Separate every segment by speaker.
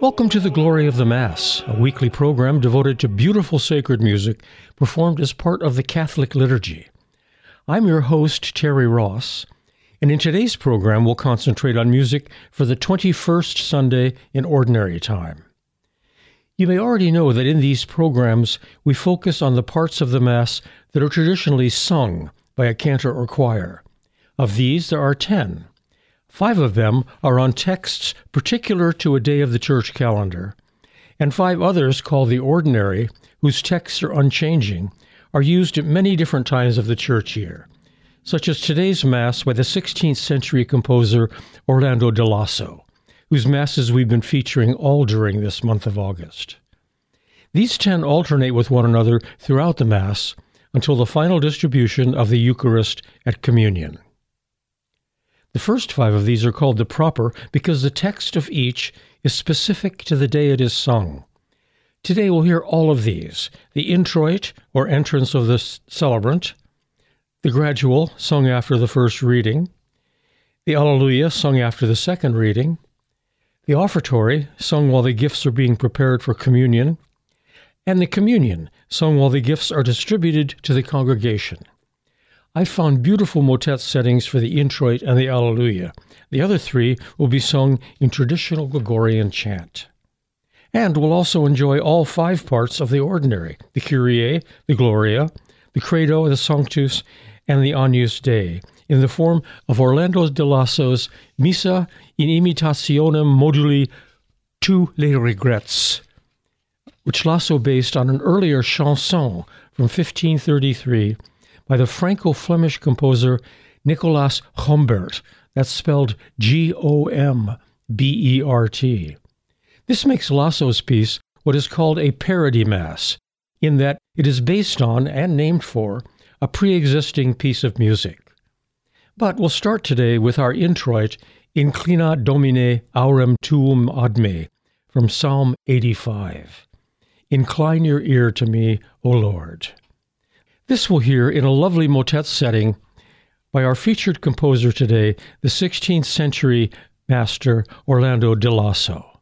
Speaker 1: Welcome to the Glory of the Mass, a weekly program devoted to beautiful sacred music performed as part of the Catholic liturgy. I'm your host, Terry Ross, and in today's program we'll concentrate on music for the 21st Sunday in Ordinary Time. You may already know that in these programs we focus on the parts of the Mass that are traditionally sung by a cantor or choir. Of these, there are ten. Five of them are on texts particular to a day of the church calendar, and five others, called the ordinary, whose texts are unchanging, are used at many different times of the church year, such as today's Mass by the 16th century composer Orlando de Lasso, whose Masses we've been featuring all during this month of August. These ten alternate with one another throughout the Mass until the final distribution of the Eucharist at Communion. The first five of these are called the proper because the text of each is specific to the day it is sung. Today we'll hear all of these the introit, or entrance of the celebrant, the gradual, sung after the first reading, the Alleluia, sung after the second reading, the offertory, sung while the gifts are being prepared for communion, and the communion, sung while the gifts are distributed to the congregation. I found beautiful motet settings for the introit and the Alleluia. The other three will be sung in traditional Gregorian chant. And we'll also enjoy all five parts of the ordinary the Kyrie, the Gloria, the Credo, the Sanctus, and the Agnus Dei in the form of Orlando de Lasso's Missa in imitationem moduli Tous les regrets, which Lasso based on an earlier chanson from 1533 by the Franco Flemish composer Nicolas Gombert. That's spelled G O M B E R T. This makes Lasso's piece what is called a parody mass, in that it is based on and named for a pre existing piece of music. But we'll start today with our introit, Inclina Domine aurem tuum ad me, from Psalm 85. Incline your ear to me, O Lord. This we'll hear in a lovely motet setting by our featured composer today, the 16th century master Orlando de Lasso.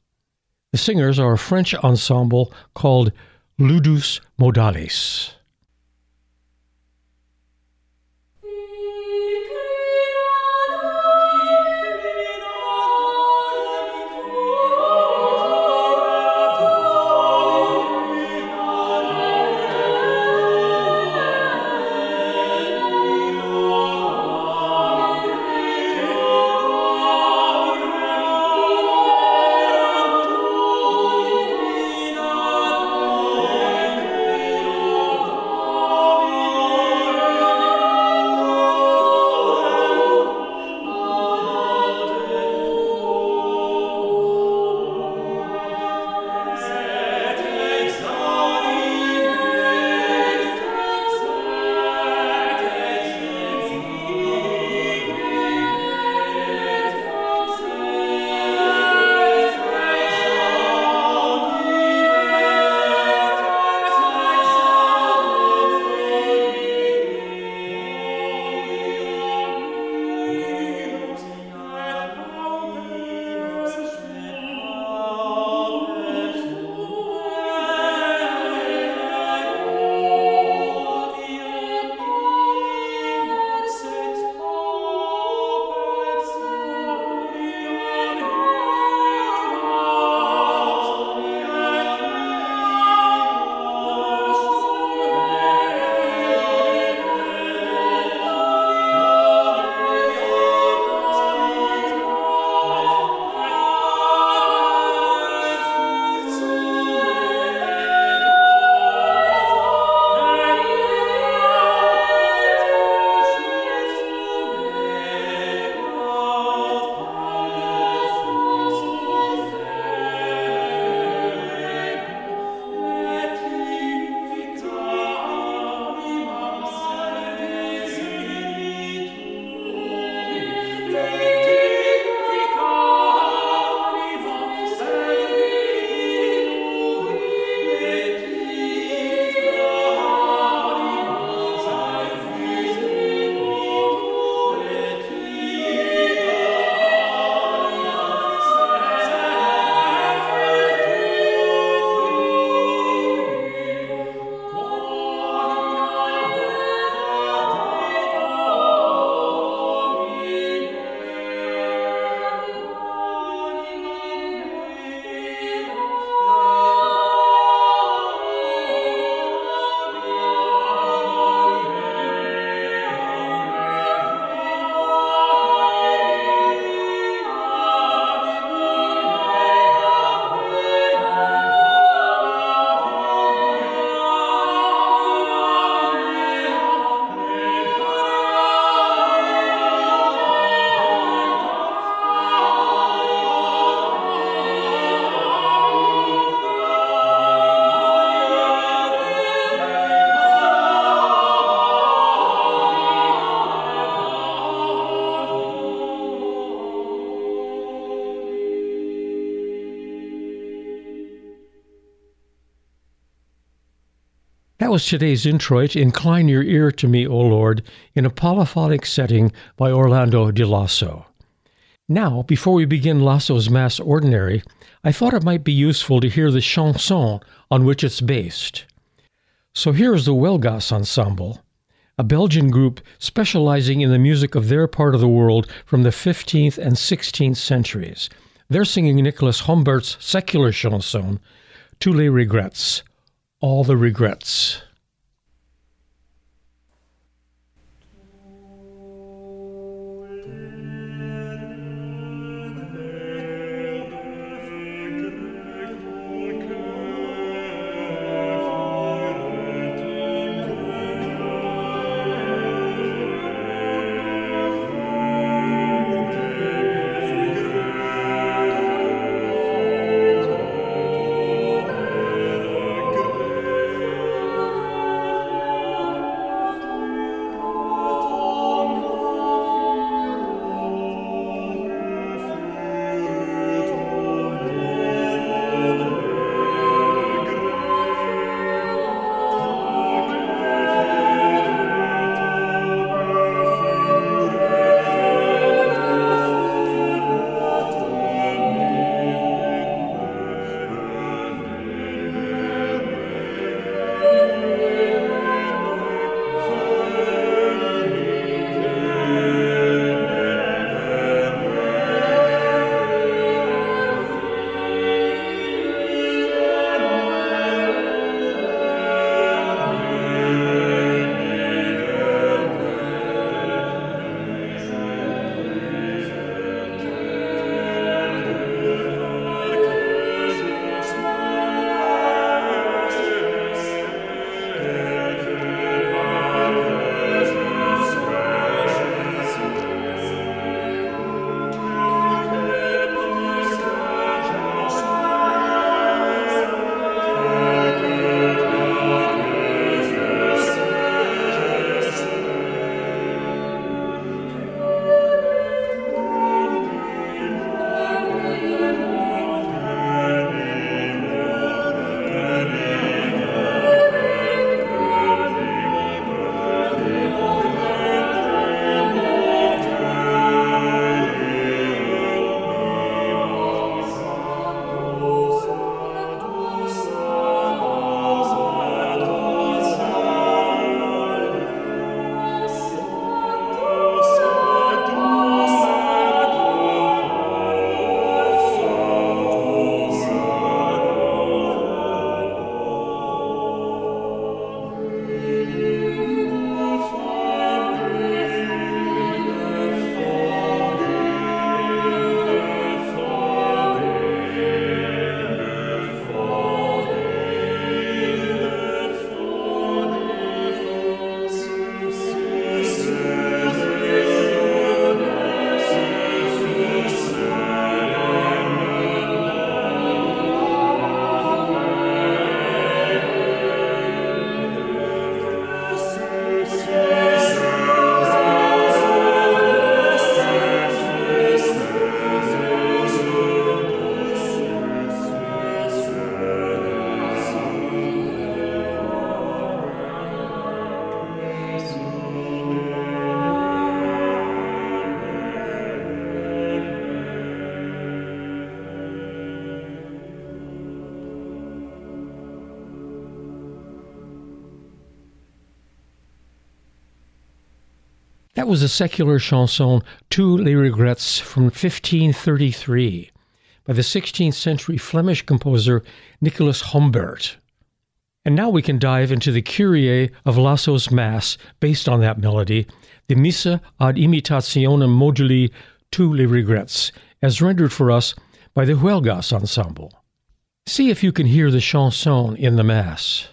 Speaker 1: The singers are a French ensemble called Ludus Modalis. Was today's introit, Incline Your Ear to Me, O Lord, in a polyphonic setting by Orlando di Lasso. Now, before we begin Lasso's Mass Ordinary, I thought it might be useful to hear the chanson on which it's based. So here is the Huelgas Ensemble, a Belgian group specializing in the music of their part of the world from the 15th and 16th centuries. They're singing Nicholas Gombert's secular chanson, Tous les regrets, all the regrets. That was a secular chanson, Tous les regrets, from 1533, by the 16th century Flemish composer Nicholas Gombert. And now we can dive into the Kyrie of Lasso's Mass based on that melody, the Missa ad imitationem moduli Tous les regrets, as rendered for us by the Huelgas Ensemble. See if you can hear the chanson in the Mass.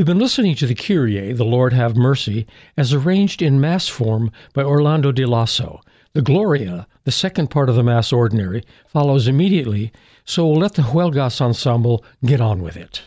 Speaker 2: We've been listening to the Kyrie, The Lord Have Mercy, as arranged in Mass form by Orlando de Lasso. The Gloria, the second part of the Mass Ordinary, follows immediately, so we'll let the Huelgas Ensemble get on with it.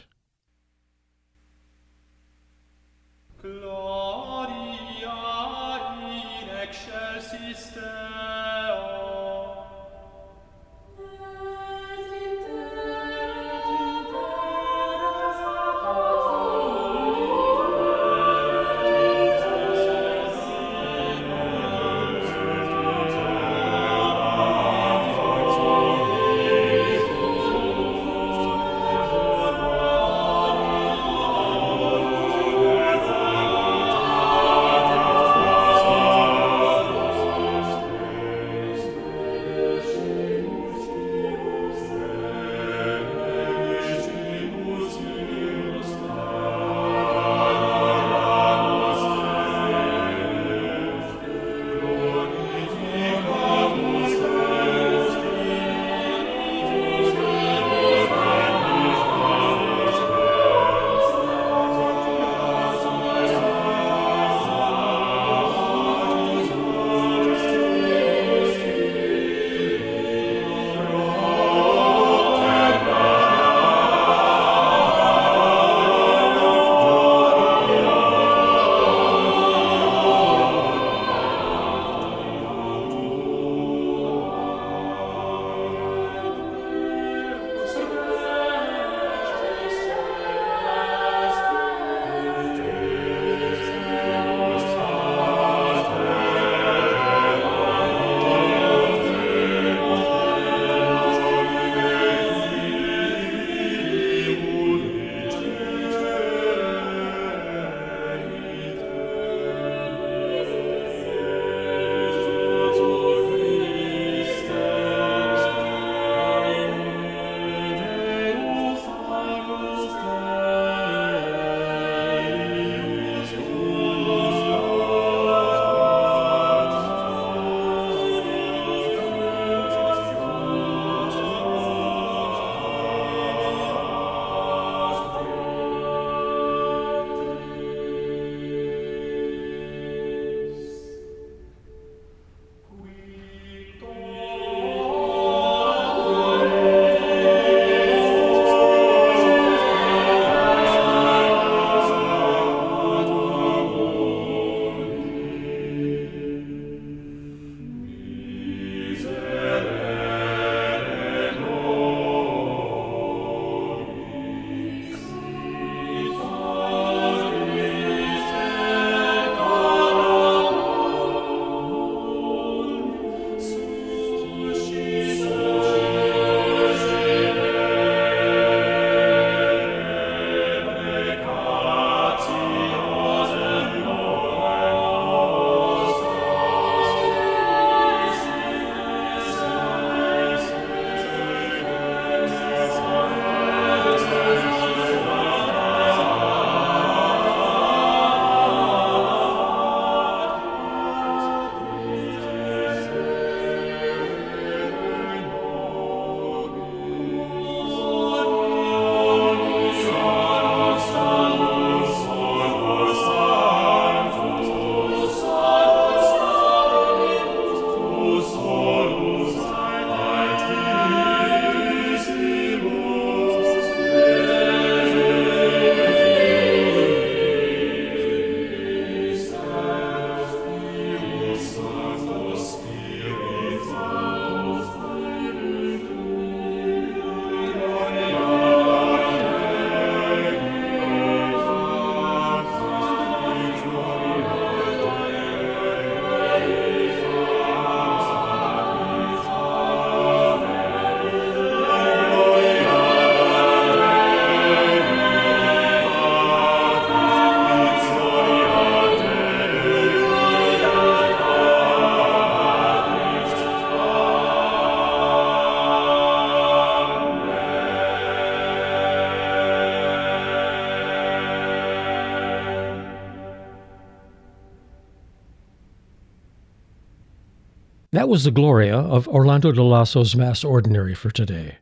Speaker 2: That was the Gloria of Orlando de Lasso's Mass Ordinary for today.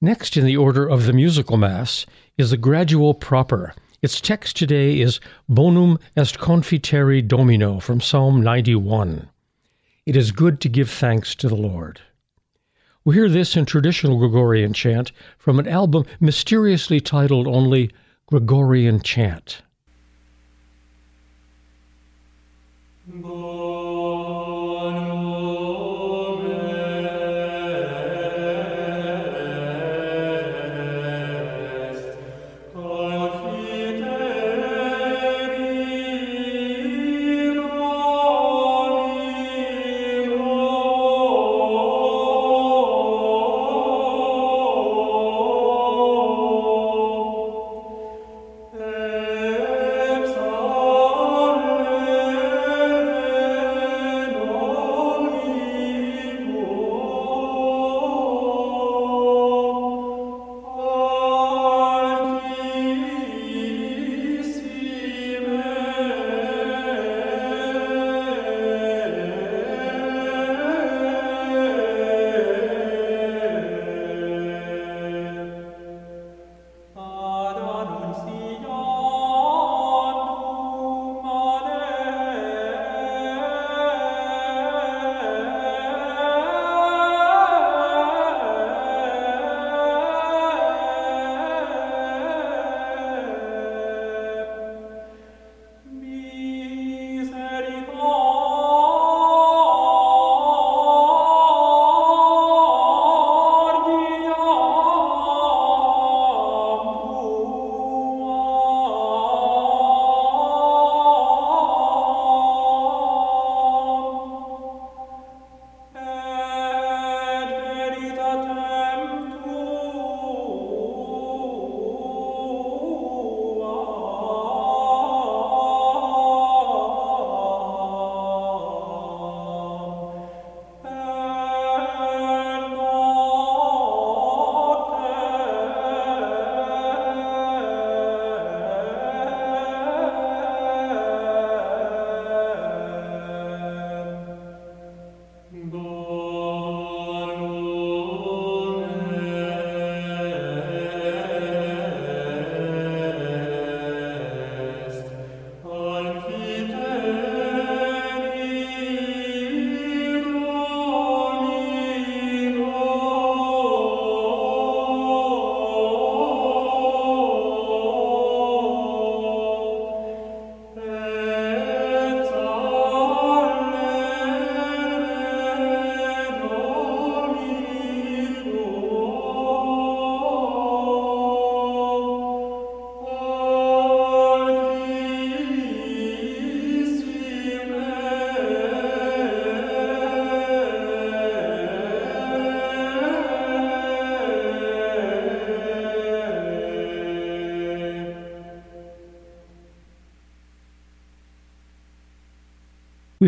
Speaker 2: Next in the order of the musical Mass is the Gradual Proper Its text today is Bonum est confiteri Domino from Psalm 91. It is good to give thanks to the Lord. We hear this in traditional Gregorian chant from an album mysteriously titled only Gregorian Chant.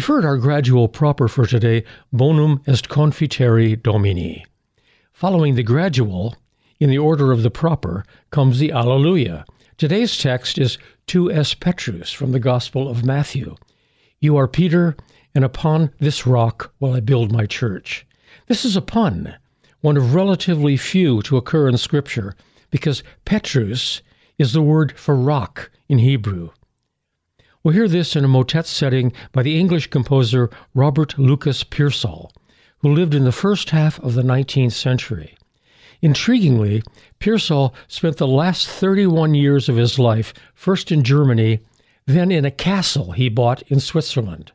Speaker 2: We've heard our gradual proper for today, Bonum est confiteri Domini. Following the gradual, in the order of the proper, comes the Alleluia. Today's text is Tu es Petrus from the Gospel of Matthew. You are Peter, and upon this rock will I build my church. This is a pun, one of relatively few to occur in Scripture, because Petrus is the word for rock in Hebrew. We'll hear this in a motet setting by the English composer Robert Lucas Pearsall, who lived in the first half of the 19th century. Intriguingly, Pearsall spent the last 31 years of his life first in Germany, then in a castle he bought in Switzerland.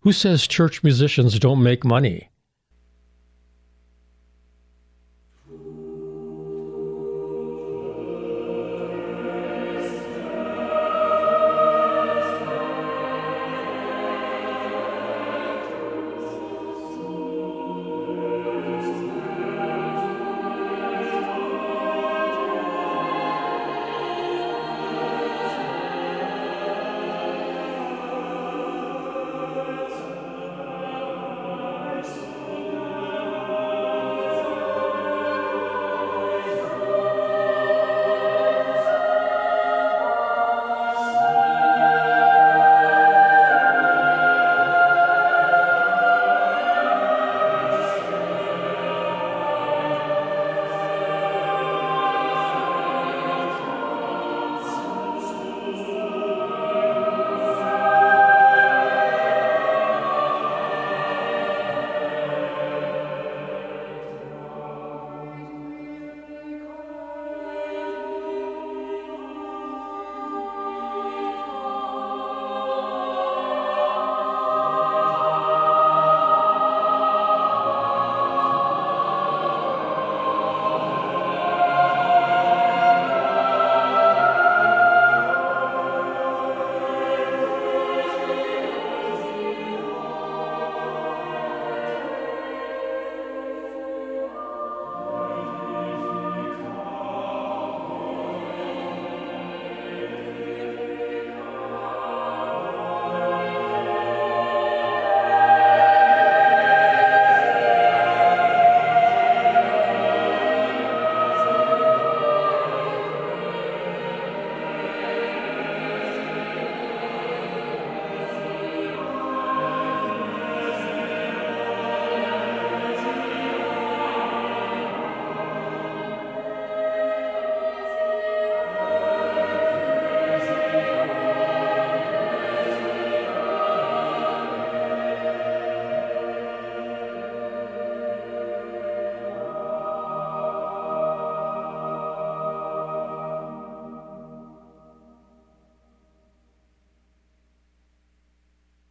Speaker 2: Who says church musicians don't make money?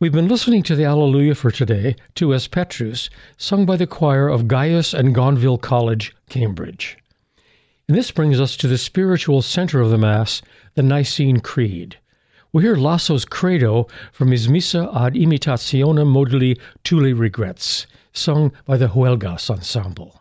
Speaker 1: We've been listening to the Alleluia for today, Tu es Petrus, sung by the choir of Gaius and Gonville College, Cambridge. And this brings us to the spiritual center of the Mass, the Nicene Creed. We'll hear Lasso's Credo from his Missa ad imitationem moduli Tous les Regrets, sung by the Huelgas Ensemble.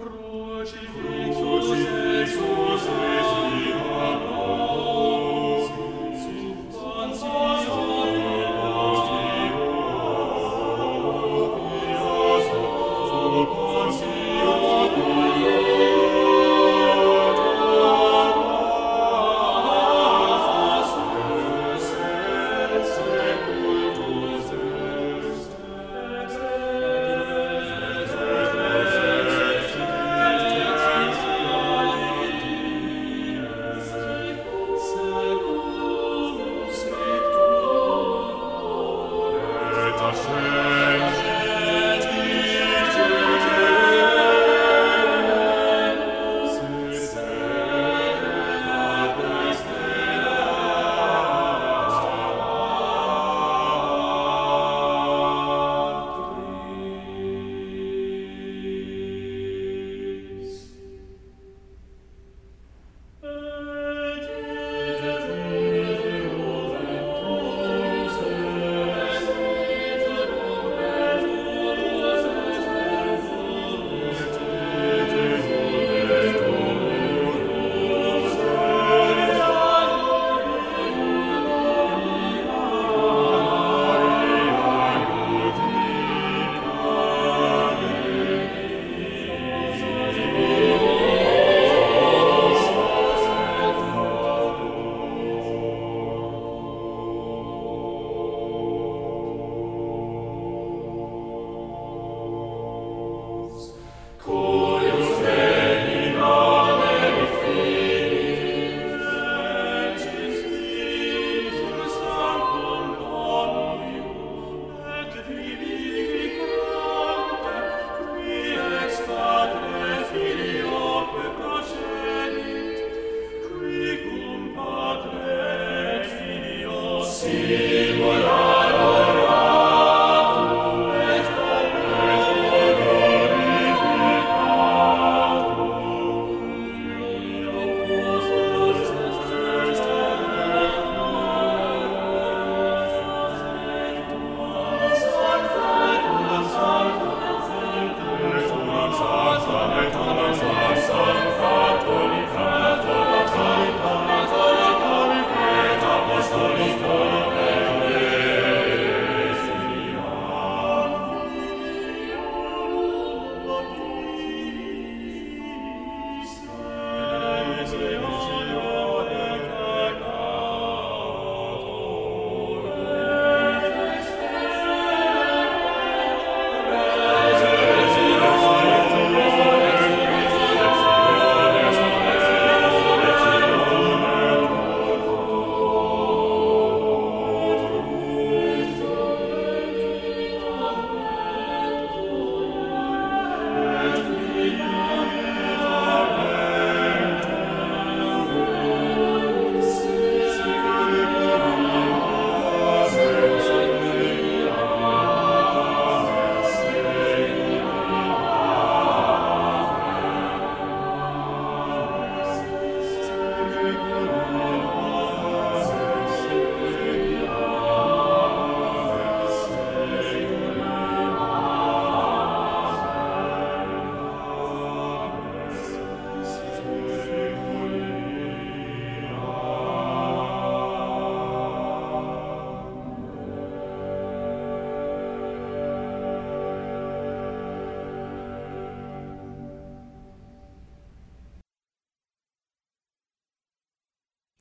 Speaker 1: Crucifixus, Crucifixus,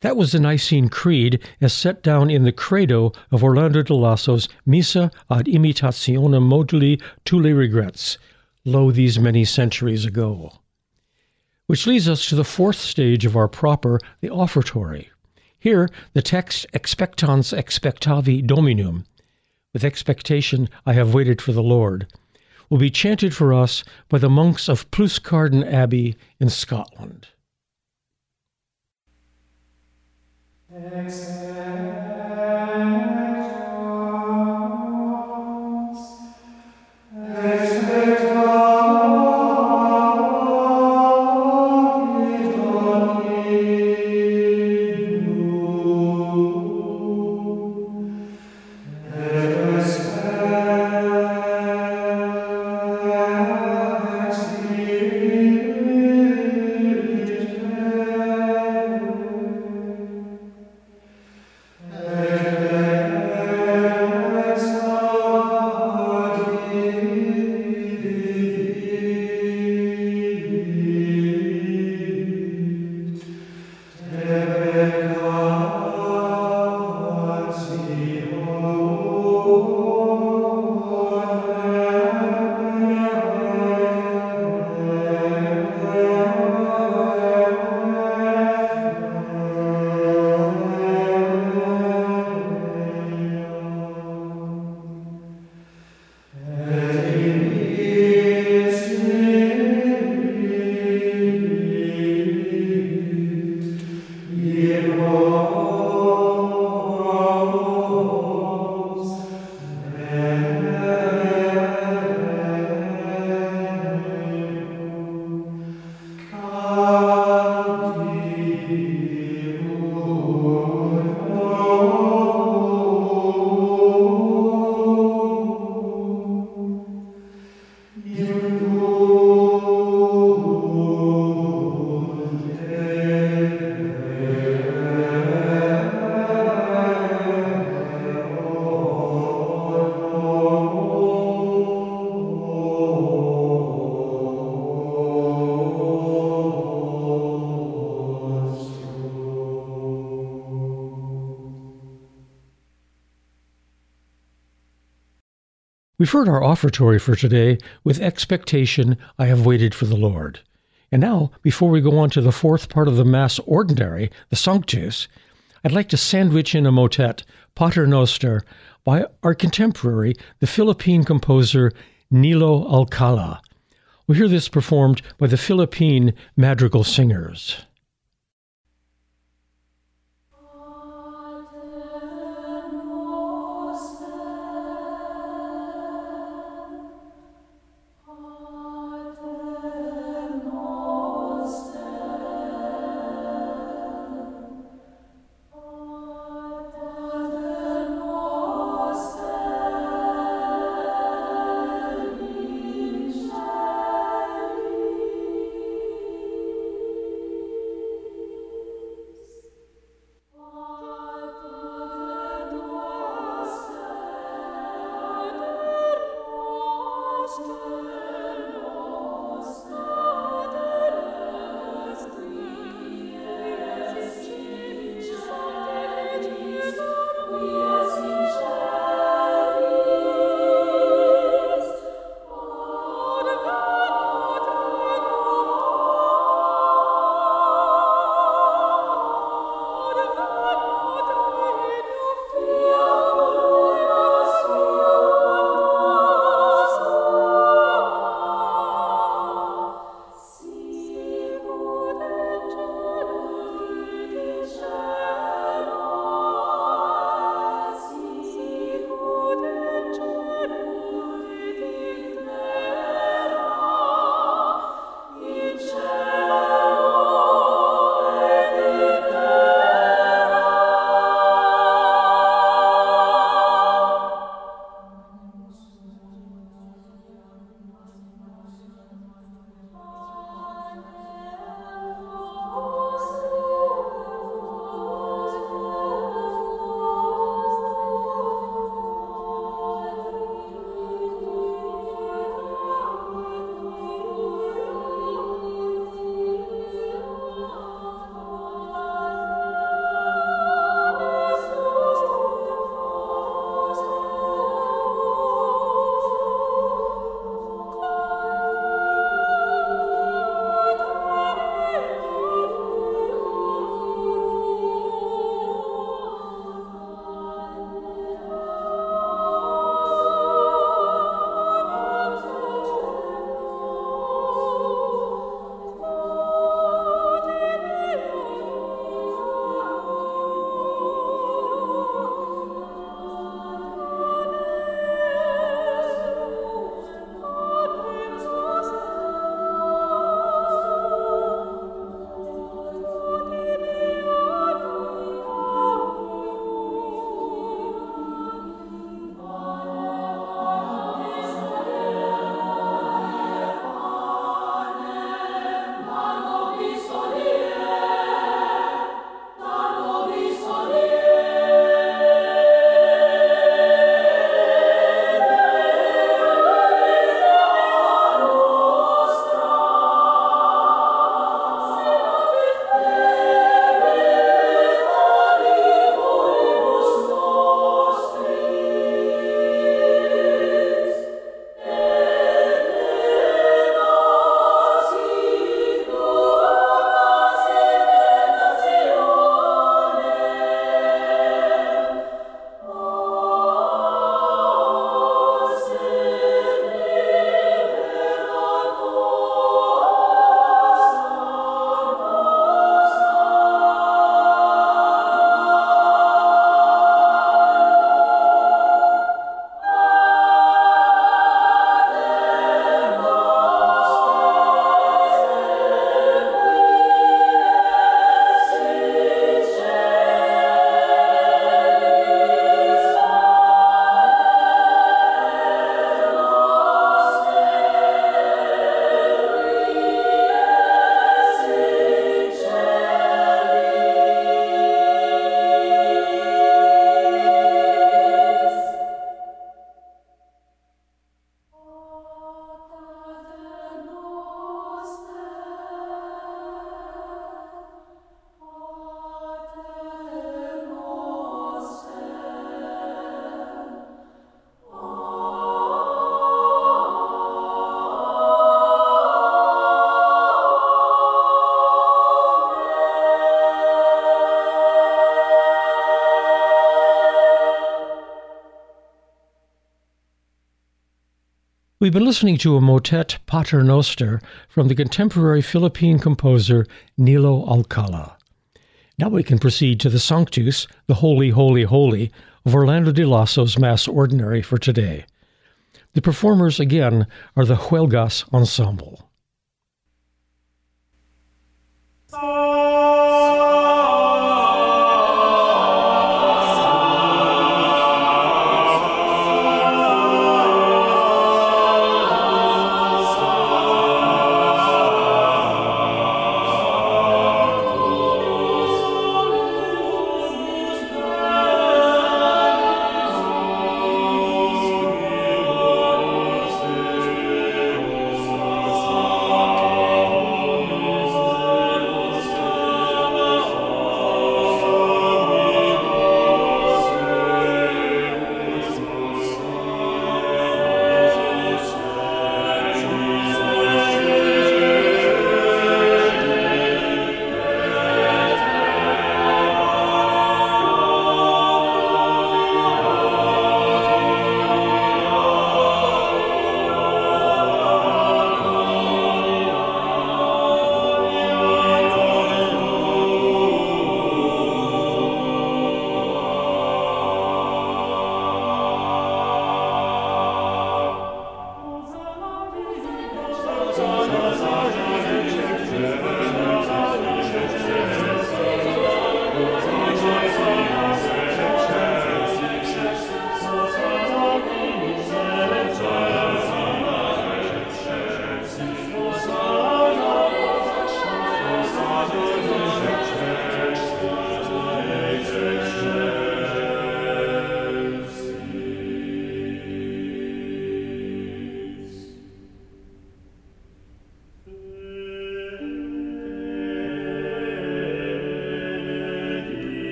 Speaker 1: That was the Nicene Creed as set down in the Credo of Orlando de Lasso's Missa ad imitationem moduli Tous les regrets, lo these many centuries ago. Which leads us to the fourth stage of our proper, the offertory. Here, the text expectans expectavi dominum, with expectation I have waited for the Lord, will be chanted for us by the monks of Pluscarden Abbey in Scotland. Exhale. We've heard our offertory for today with expectation I have waited for the Lord. And now, before we go on to the fourth part of the Mass Ordinary, the Sanctus, I'd like to sandwich in a motet, Pater Noster, by our contemporary, the Philippine composer Nilo Alcala. We'll hear this performed by the Philippine Madrigal Singers. We've been listening to a motet Pater Noster from the contemporary Philippine composer Nilo Alcala. Now we can proceed to the Sanctus, the Holy, Holy, Holy, of Orlando de Lasso's Mass Ordinary for today. The performers again are the Huelgas Ensemble.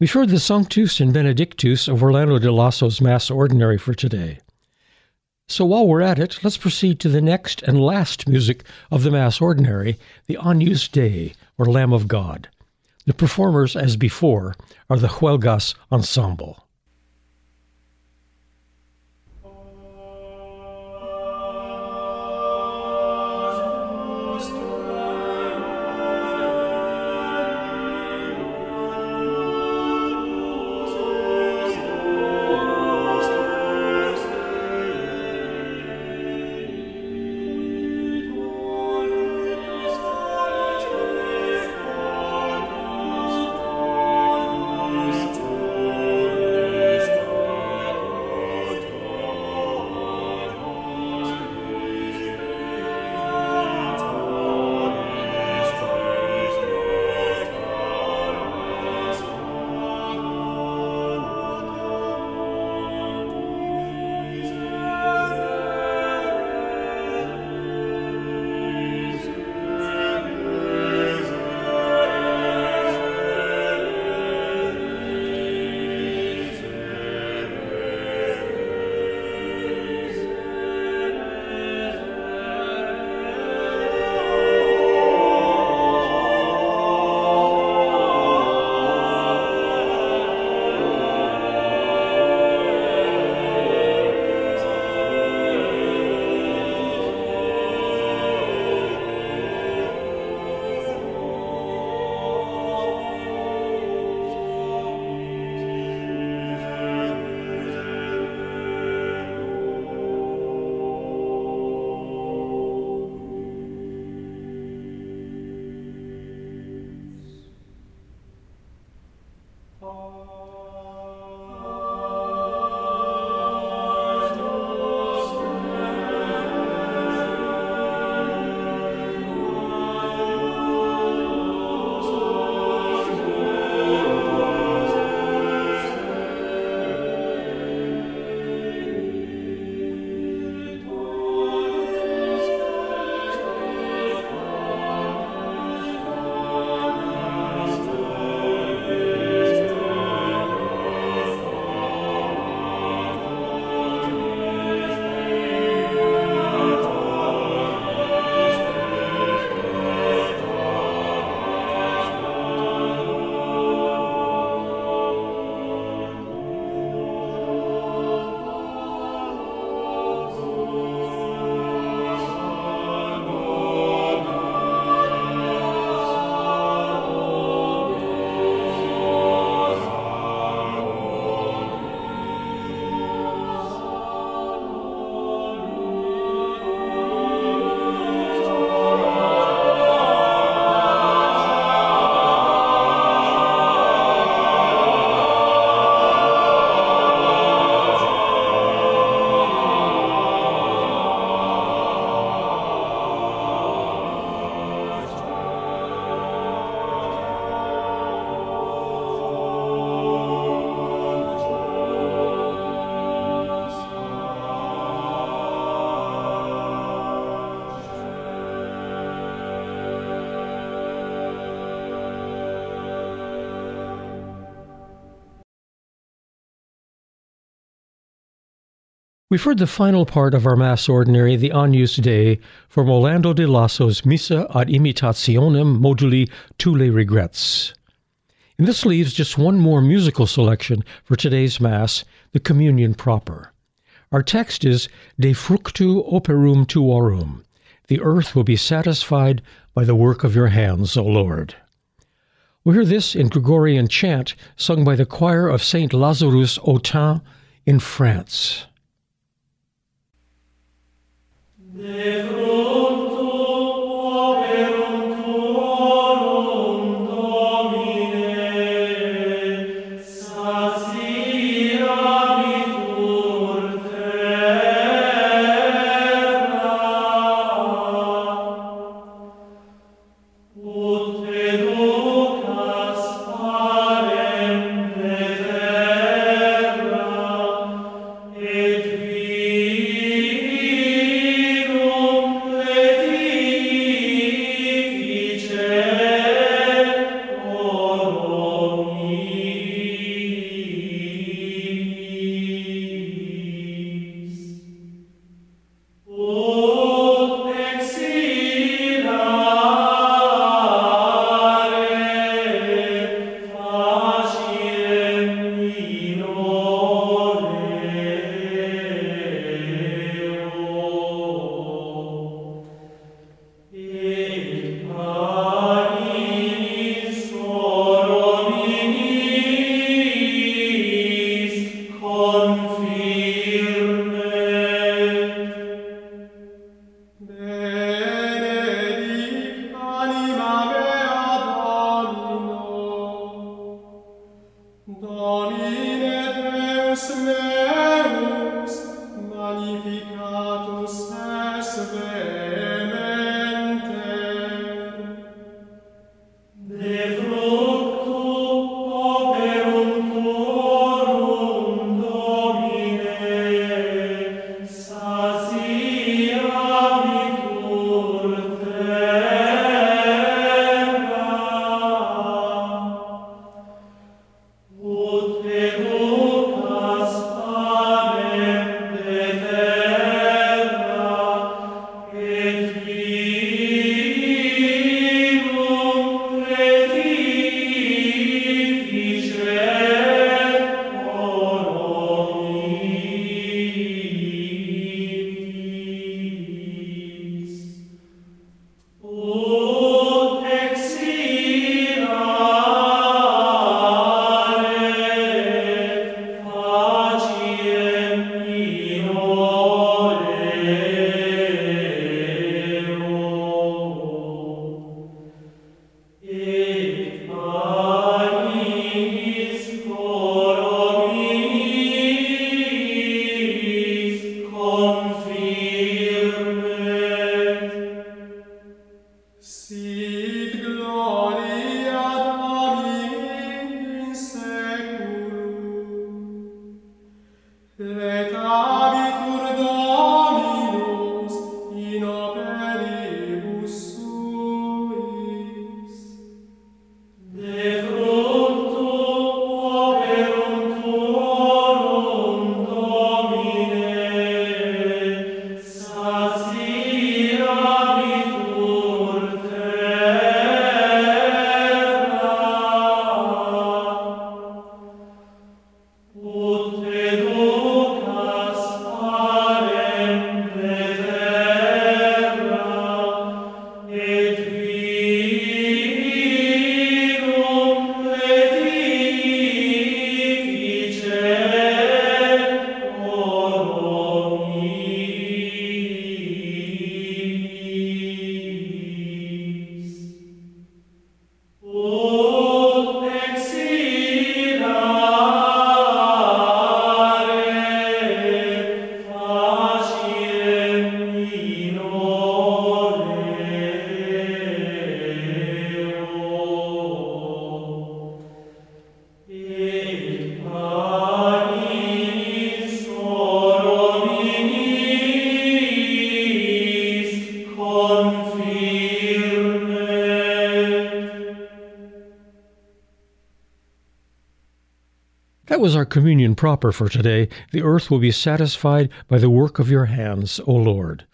Speaker 1: We've heard the Sanctus and Benedictus of Orlando de Lasso's Mass Ordinary for today. So while we're at it, let's proceed to the next and last music of the Mass Ordinary, the Agnus Dei, or Lamb of God. The performers, as before, are the Huelgas Ensemble. We've heard the final part of our Mass Ordinary, the Agnus Dei, from Orlando de Lasso's Missa ad imitationem moduli Tous les regrets. And this leaves just one more musical selection for today's Mass, the Communion proper. Our text is De fructu operum tuorum. The earth will be satisfied by the work of your hands, O Lord. We hear this in Gregorian chant sung by the choir of St. Lazarus Autun in France.
Speaker 3: Et
Speaker 1: That was our communion proper for today. The earth will be satisfied by the work of your hands, O Lord.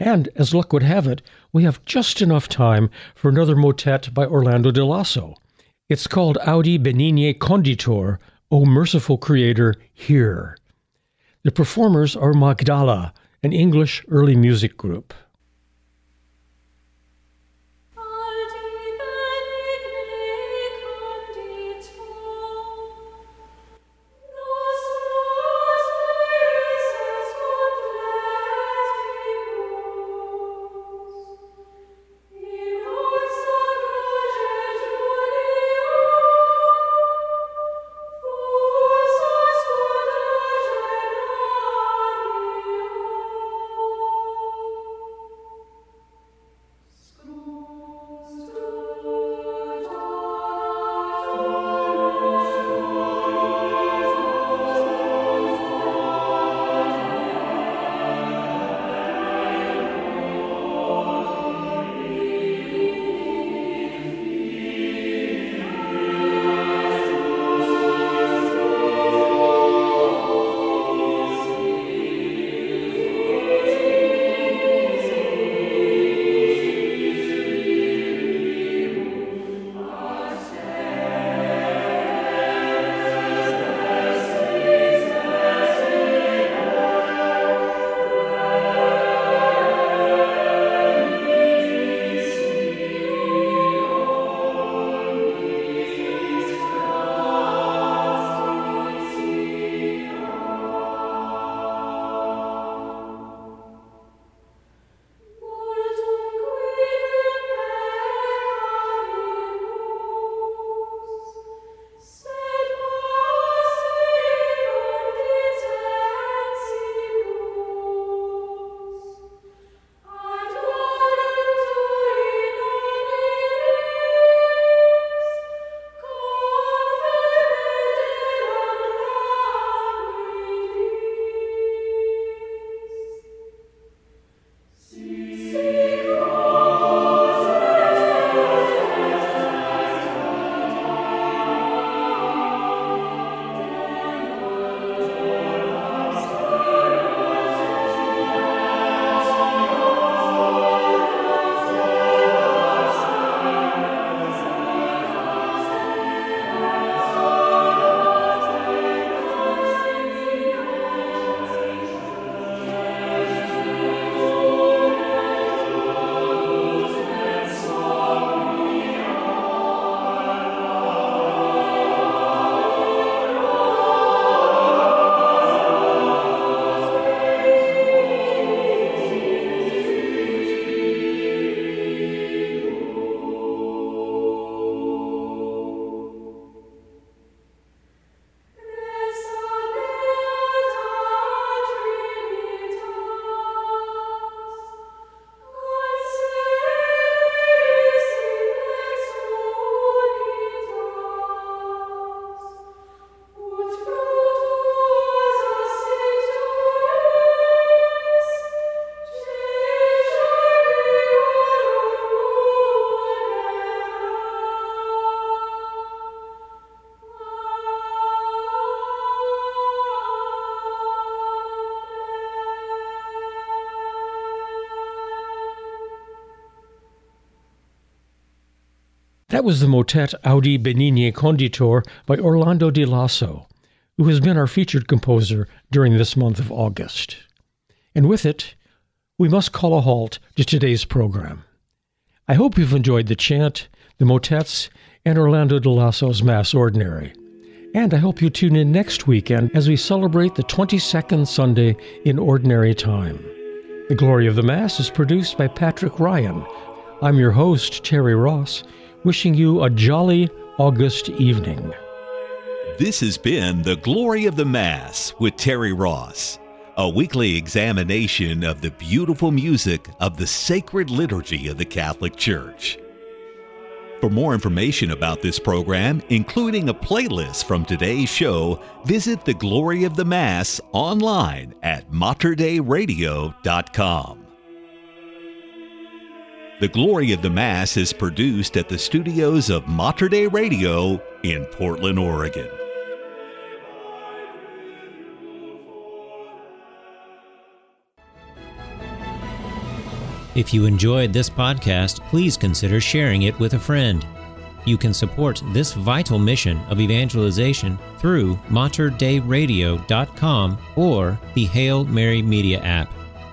Speaker 1: And as luck would have it, we have just enough time for another motet by Orlando de Lasso. It's called Audi Benigne Conditor, O merciful Creator, hear. The performers are Magdala, an English early music group. That was the motet Audi Benigne Conditor by Orlando di Lasso, who has been our featured composer during this month of August. And with it, we must call a halt to today's program. I hope you've enjoyed the chant, the motets, and Orlando di Lasso's Mass Ordinary. And I hope you tune in next weekend as we celebrate the 22nd Sunday in Ordinary Time. The Glory of the Mass is produced by Patrick Ryan. I'm your host, Terry Ross wishing you a jolly August evening.
Speaker 4: This has been The Glory of the Mass with Terry Ross, a weekly examination of the beautiful music of the sacred liturgy of the Catholic Church. For more information about this program, including a playlist from today's show, visit The Glory of the Mass online at materdeiradio.com. The glory of the Mass is produced at the studios of Mater Dei Radio in Portland, Oregon.
Speaker 5: If you enjoyed this podcast, please consider sharing it with a friend. You can support this vital mission of evangelization through materdeiradio.com or the Hail Mary Media app.